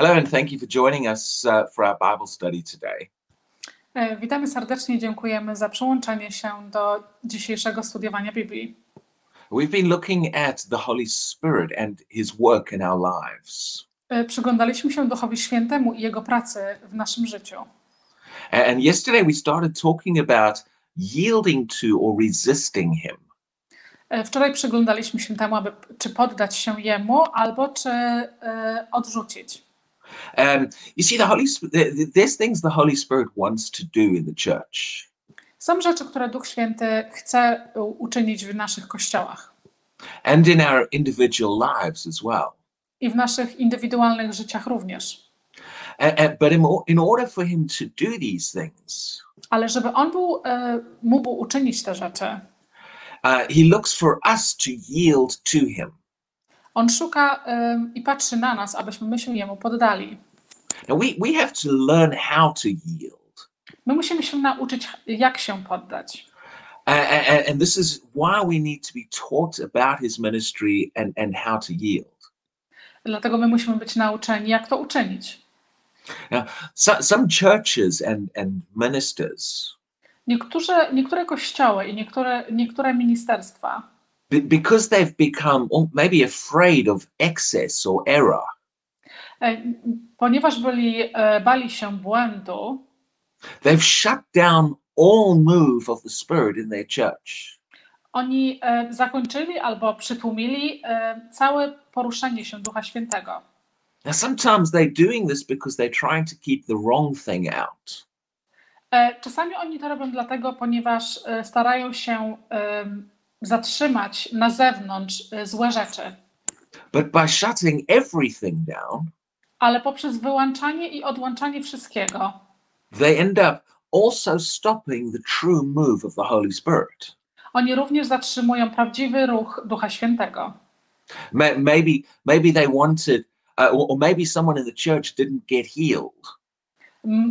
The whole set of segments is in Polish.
Hello, and thank you for joining us uh, for our Bible study today. E, Witamy serdecznie i dziękujemy za przyłączenie się do dzisiejszego studiowania Biblii. We've been looking at the Holy Spirit and his work in our lives. E, Przyglądaliśmy się Duchowi Świętemu i Jego pracy w naszym życiu. And yesterday we started talking about yielding to or resisting him. E, Wczoraj przyglądaliśmy się temu, aby czy poddać się Jemu, albo czy e, odrzucić. Um, you see, the Holy there's things the Holy Spirit wants to do in the church. Są rzeczy, które Duch Święty chce u- uczynić w naszych kościołach and in our individual lives as well. i w naszych indywidualnych życiach również. But in order for him to do these things, Ale żeby On był, e, mógł uczynić te rzeczy, uh, he looks for us to yield to him. On szuka e, i patrzy na nas, abyśmy my się Jemu poddali. Now, we, we have to learn how to yield. My musimy się nauczyć, jak się poddać. And, and this is why we need to be taught about his ministry and, and how to yield. Dlatego my musimy być nauczeni, jak to uczynić. So, some churches and, and ministers, Niektórzy, niektóre kościoły i niektóre, niektóre ministerstwa, because they've become maybe afraid of excess or error, e, ponieważ byli, e, bali się błędu, they've shut down all move of the Spirit in their church. oni e, zakończyli albo przytłumili całe poruszenie się Ducha Świętego. Now, sometimes they're doing this because they're trying to keep the wrong thing out. Czasami oni to robią dlatego, ponieważ starają się zatrzymać na zewnątrz e, złe rzeczy, But by shutting everything down, ale poprzez wyłączanie i odłączanie wszystkiego, they end up also stopping the true move of the Holy Spirit. oni również zatrzymują prawdziwy ruch Ducha Świętego. May- Maybe, maybe they wanted, uh, or maybe someone in the church didn't get healed.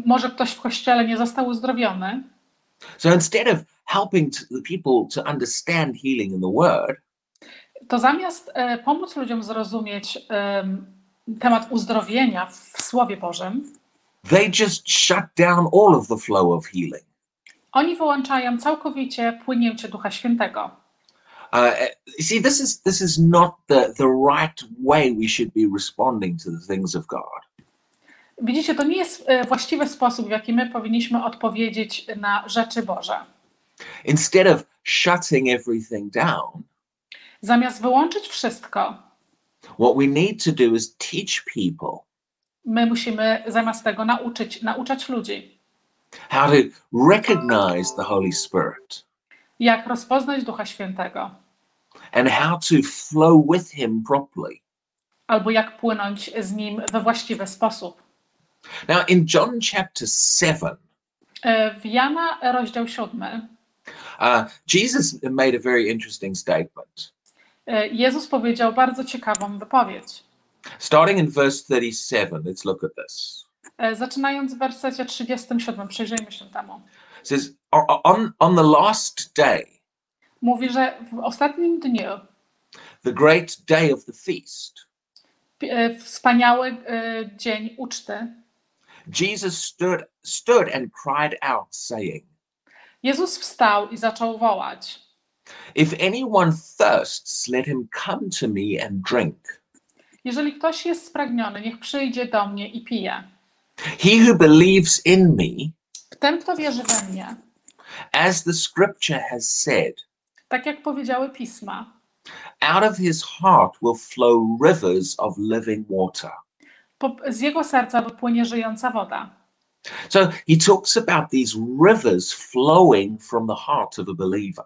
Może ktoś w kościele nie został uzdrowiony, So instead of helping to the people to understand healing in the Word, to zamiast e, pomóc ludziom zrozumieć em, temat uzdrowienia w Słowie Bożym, they just shut down all of the flow of healing. oni wyłączają całkowicie płynięcie Ducha Świętego. Uh, you see, this is this is not the the right way we should be responding to the things of God. Widzicie, to nie jest e, właściwy sposób, w jaki my powinniśmy odpowiedzieć na rzeczy Boże. Instead of shutting everything down, Zamiast wyłączyć wszystko, what we need to do is teach people my musimy zamiast tego nauczyć, nauczać ludzi, how to recognize the Holy Spirit jak rozpoznać Ducha Świętego, and how to flow with Him properly. albo jak płynąć z Nim we właściwy sposób. Now, in John chapter 7, E, W Jana rozdział 7 uh, Jesus made a very interesting statement. e, Jezus powiedział bardzo ciekawą wypowiedź. Starting in verse 37, let's look at this. E, Zaczynając w wersecie 37, przyjrzyjmy się temu. It says, "O- on, on the last day, Mówi, że w ostatnim dniu, the great day of the feast, e, wspaniały dzień uczty, Jesus stood, stood and cried out, saying, Jezus wstał i zaczął wołać: If anyone thirsts, let him come to me and drink. Jeżeli ktoś jest spragniony, niech przyjdzie do mnie i pije. He who believes in me, Ten, kto wierzy we mnie, as the scripture has said, tak jak powiedziały pisma, out of his heart will flow rivers of living water. z jego serca wypłynie żyjąca woda. So he talks about these rivers flowing from the heart of a believer.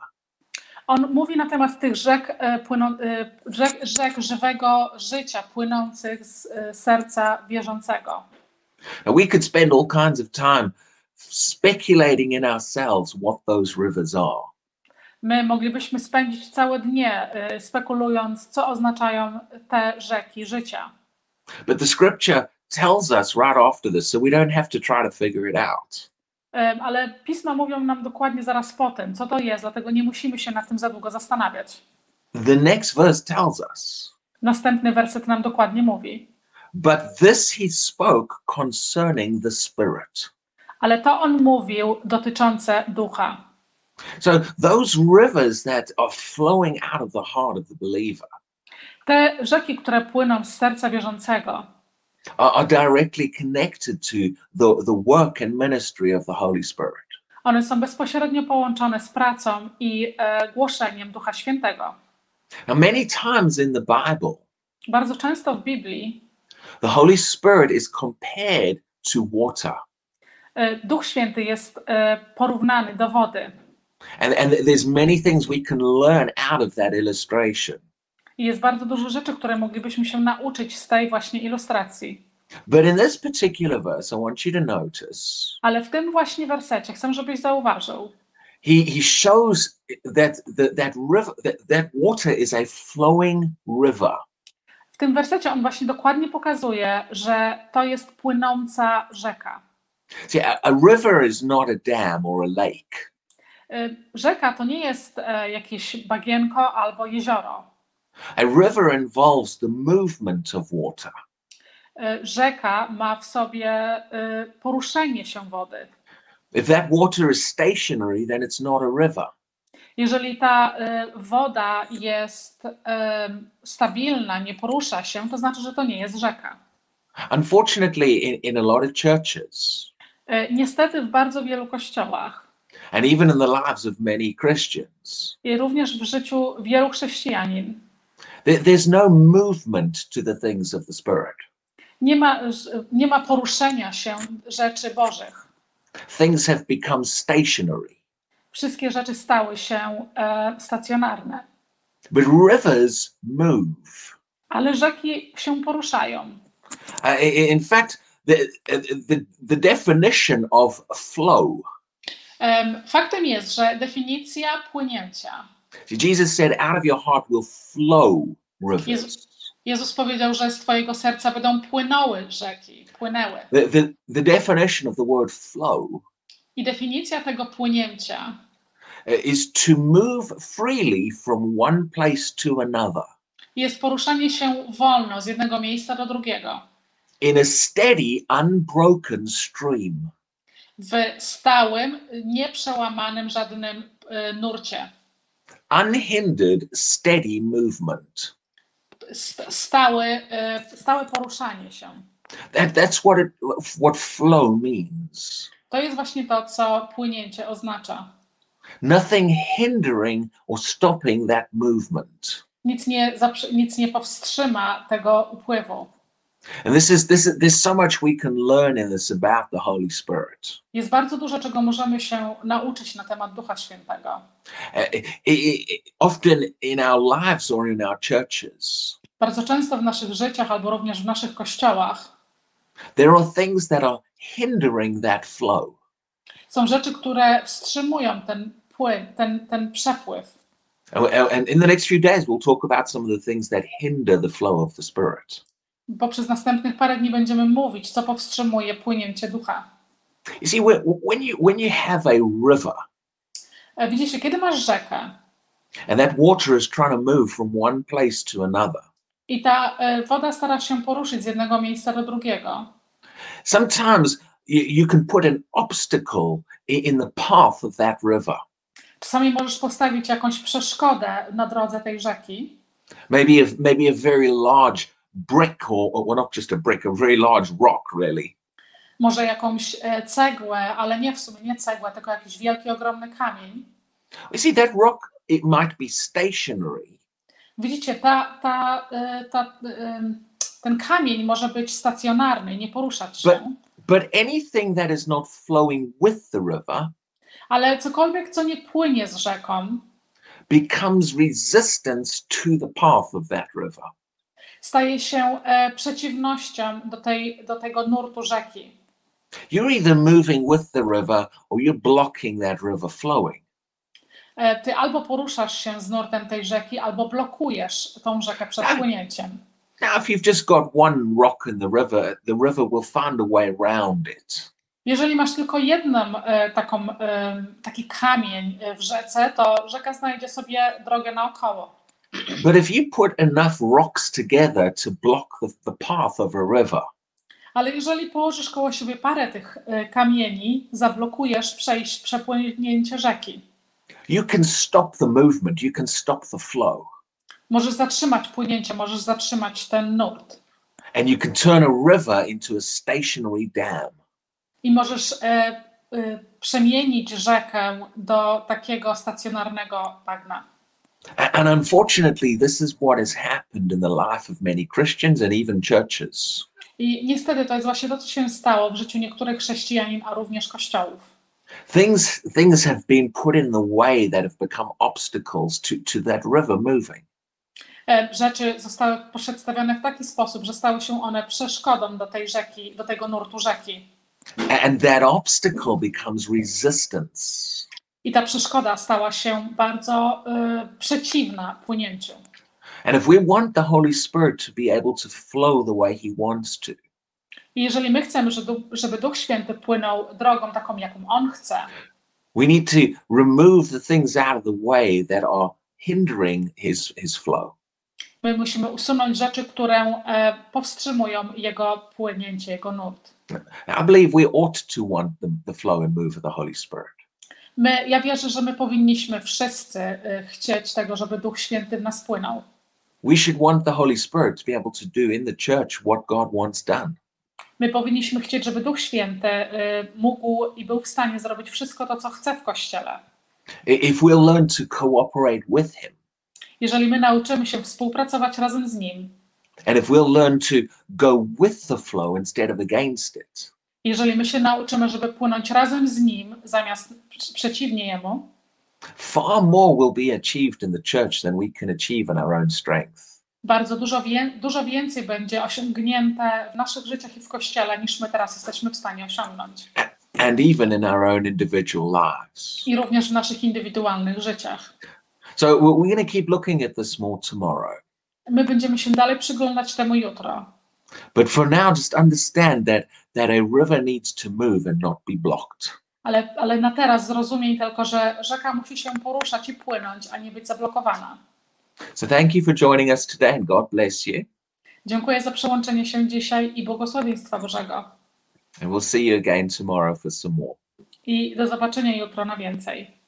On mówi na temat tych rzek, e, płyną, e, rzek, rzek żywego życia płynących z e, serca wierzącego. Now, we could spend all kinds of time speculating in ourselves what those rivers are. My moglibyśmy spędzić całe dnie spekulując, co oznaczają te rzeki życia. But the scripture tells us right after this, so we don't have to try to figure it out. Ale pisma mówią nam dokładnie zaraz po tym, co to jest, dlatego nie musimy się nad tym za długo zastanawiać. The next verse tells us Następny werset nam dokładnie mówi. But this he spoke concerning the Spirit. Ale to on mówił dotyczące ducha. So those rivers that are flowing out of the heart of the believer Te rzeki, które płyną z serca wierzącego, are, are directly connected to the, the work and ministry of the Holy Spirit. one są bezpośrednio połączone z pracą i e, głoszeniem Ducha Świętego. Now, many times in the Bible, Bardzo często w Biblii the Holy Spirit is compared to water. e, Duch Święty jest e, porównany do wody. And, and there's many things we can learn out of that illustration. I jest bardzo dużo rzeczy, które moglibyśmy się nauczyć z tej właśnie ilustracji. But in this particular verse, I want you to notice Ale w tym właśnie wersecie chcę, żebyś zauważył, he, he shows that the, that river that, that water is a flowing river. w tym wersecie on właśnie dokładnie pokazuje, że to jest płynąca rzeka. See, a, a river is not a dam or a lake. Y, Rzeka to nie jest e, jakieś bagienko albo jezioro. A river involves the movement of water. Y, Rzeka ma w sobie y, poruszenie się wody. If that water is stationary, then it's not a river. Jeżeli ta y, woda jest stabilna, nie porusza się, to znaczy, że to nie jest rzeka. Unfortunately, in, in a lot of churches, Niestety w bardzo wielu kościołach and even in the lives of many Christians, i również w życiu wielu chrześcijanin there's no movement to the things of the Spirit. nie ma, nie ma poruszenia się rzeczy Bożych. Things have become stationary. Wszystkie rzeczy stały się e, stacjonarne, But rivers move. ale rzeki się poruszają. In fact, the, the, the definition of flow, Em, Faktem jest, że definicja płynięcia. Jesus said, out of your heart will flow rivers. Jezus, Jezus powiedział, że z Twojego serca będą płynęły rzeki, płynęły. The, the, the definition of the word flow I definicja tego płynięcia uh, is to move freely from one place to another jest poruszanie się wolno z jednego miejsca do drugiego in a steady, unbroken stream. w stałym, nieprzełamanym żadnym e, nurcie. Unhindered, steady movement. St- Stały, e, stałe poruszanie się. That, that's what, it, what flow means. To jest właśnie to, co płynięcie oznacza. Nothing hindering or stopping that movement. Nic nie, nic nie powstrzyma tego upływu. And this is this is there's so much we can learn in this about the Holy Spirit. Jest bardzo dużo, czego możemy się nauczyć na temat Ducha Świętego. I- i- i- often in our lives or in our churches, Bardzo często w naszych życiach albo również w naszych kościołach there are things that are hindering that flow. są rzeczy, które wstrzymują ten płyn, ten, ten przepływ. And and in the next few days, we'll talk about some of the things that hinder the flow of the Spirit. Bo przez następnych parę dni będziemy mówić, co powstrzymuje płynięcie ducha. You see, when, you when you have a river E, Widzicie, kiedy masz rzekę and that water is trying to move from one place to another, i ta e, woda stara się poruszyć z jednego miejsca do drugiego, sometimes you, you can put an obstacle in the path of that river. czasami możesz postawić jakąś przeszkodę na drodze tej rzeki, maybe a, maybe a very large brick or, or well not just a brick a very large rock really. Może jakąś e, cegłę, ale nie w sumie nie cegłę, tylko jakiś wielki, ogromny kamień. you see that rock it might be stationary. Widzicie, ta, ta, e, ta, em, ten kamień może być stacjonarny, nie poruszać się, but anything that is not flowing with the river ale cokolwiek, co nie płynie z rzeką, becomes resistance to the path of that river staje się e, przeciwnością do, tej, do tego nurtu rzeki. you're either moving with the river or you're blocking that river flowing E, Ty albo poruszasz się z nurtem tej rzeki, albo blokujesz tą rzekę przed płynięciem. now if you've just got one rock in the river the river will find a way around it Jeżeli masz tylko jedną e, taką, taki kamień w rzece, to rzeka znajdzie sobie drogę naokoło. But if you put enough rocks together to block the, the path of a river, Ale jeżeli położysz koło siebie parę tych e, kamieni, zablokujesz przejść, przepłynięcie rzeki. you can stop the movement, you can stop the flow, Możesz zatrzymać płynięcie, możesz zatrzymać ten nurt. and you can turn a river into a stationary dam. I możesz e, e, przemienić rzekę do takiego stacjonarnego bagna. And unfortunately, this is what has happened in the life of many Christians and even churches. I niestety to jest właśnie to, co się stało w życiu niektórych chrześcijanin, a również kościołów. Things things have been put in the way that have become obstacles to, to that river moving. E, Rzeczy zostały przedstawione w taki sposób, że stały się one przeszkodą do tej rzeki, do tego nurtu rzeki. And that obstacle becomes resistance. I ta przeszkoda stała się bardzo e, przeciwna płynięciu. And if we want the Holy Spirit to be able to flow the way He wants to, I jeżeli my chcemy, żeby, żeby Duch Święty płynął drogą taką, jaką On chce, we need to remove the things out of the way that are hindering His His flow. my musimy usunąć rzeczy, które e, powstrzymują Jego płynięcie, Jego nurt. I believe we ought to want the, the flow and move of the Holy Spirit. My, ja wierzę, że my powinniśmy wszyscy e, chcieć tego, żeby Duch Święty w nas płynął. We should want the Holy Spirit to be able to do in the church what God wants done. My powinniśmy chcieć, żeby Duch Święty e, mógł i był w stanie zrobić wszystko to, co chce w Kościele. If we'll learn to cooperate with Him, Jeżeli my nauczymy się współpracować razem z Nim, and if we'll learn to go with the flow instead of against it, jeżeli my się nauczymy, żeby płynąć razem z Nim zamiast pr- przeciwnie Jemu, far more will be achieved in the church than we can achieve in our own strength. bardzo dużo, wie, dużo więcej będzie osiągnięte w naszych życiach i w Kościele, niż my teraz jesteśmy w stanie osiągnąć. and even in our own individual lives. I również w naszych indywidualnych życiach. So we're going to keep looking at this more tomorrow. My będziemy się dalej przyglądać temu jutro. But for now, just understand that that a river needs to move and not be blocked. Ale, ale na teraz zrozumiej tylko, że rzeka musi się poruszać i płynąć, a nie być zablokowana. So thank you for joining us today, and God bless you. Dziękuję za przyłączenie się dzisiaj i błogosławieństwa Bożego. And we'll see you again tomorrow for some more. I do zobaczenia jutro na więcej.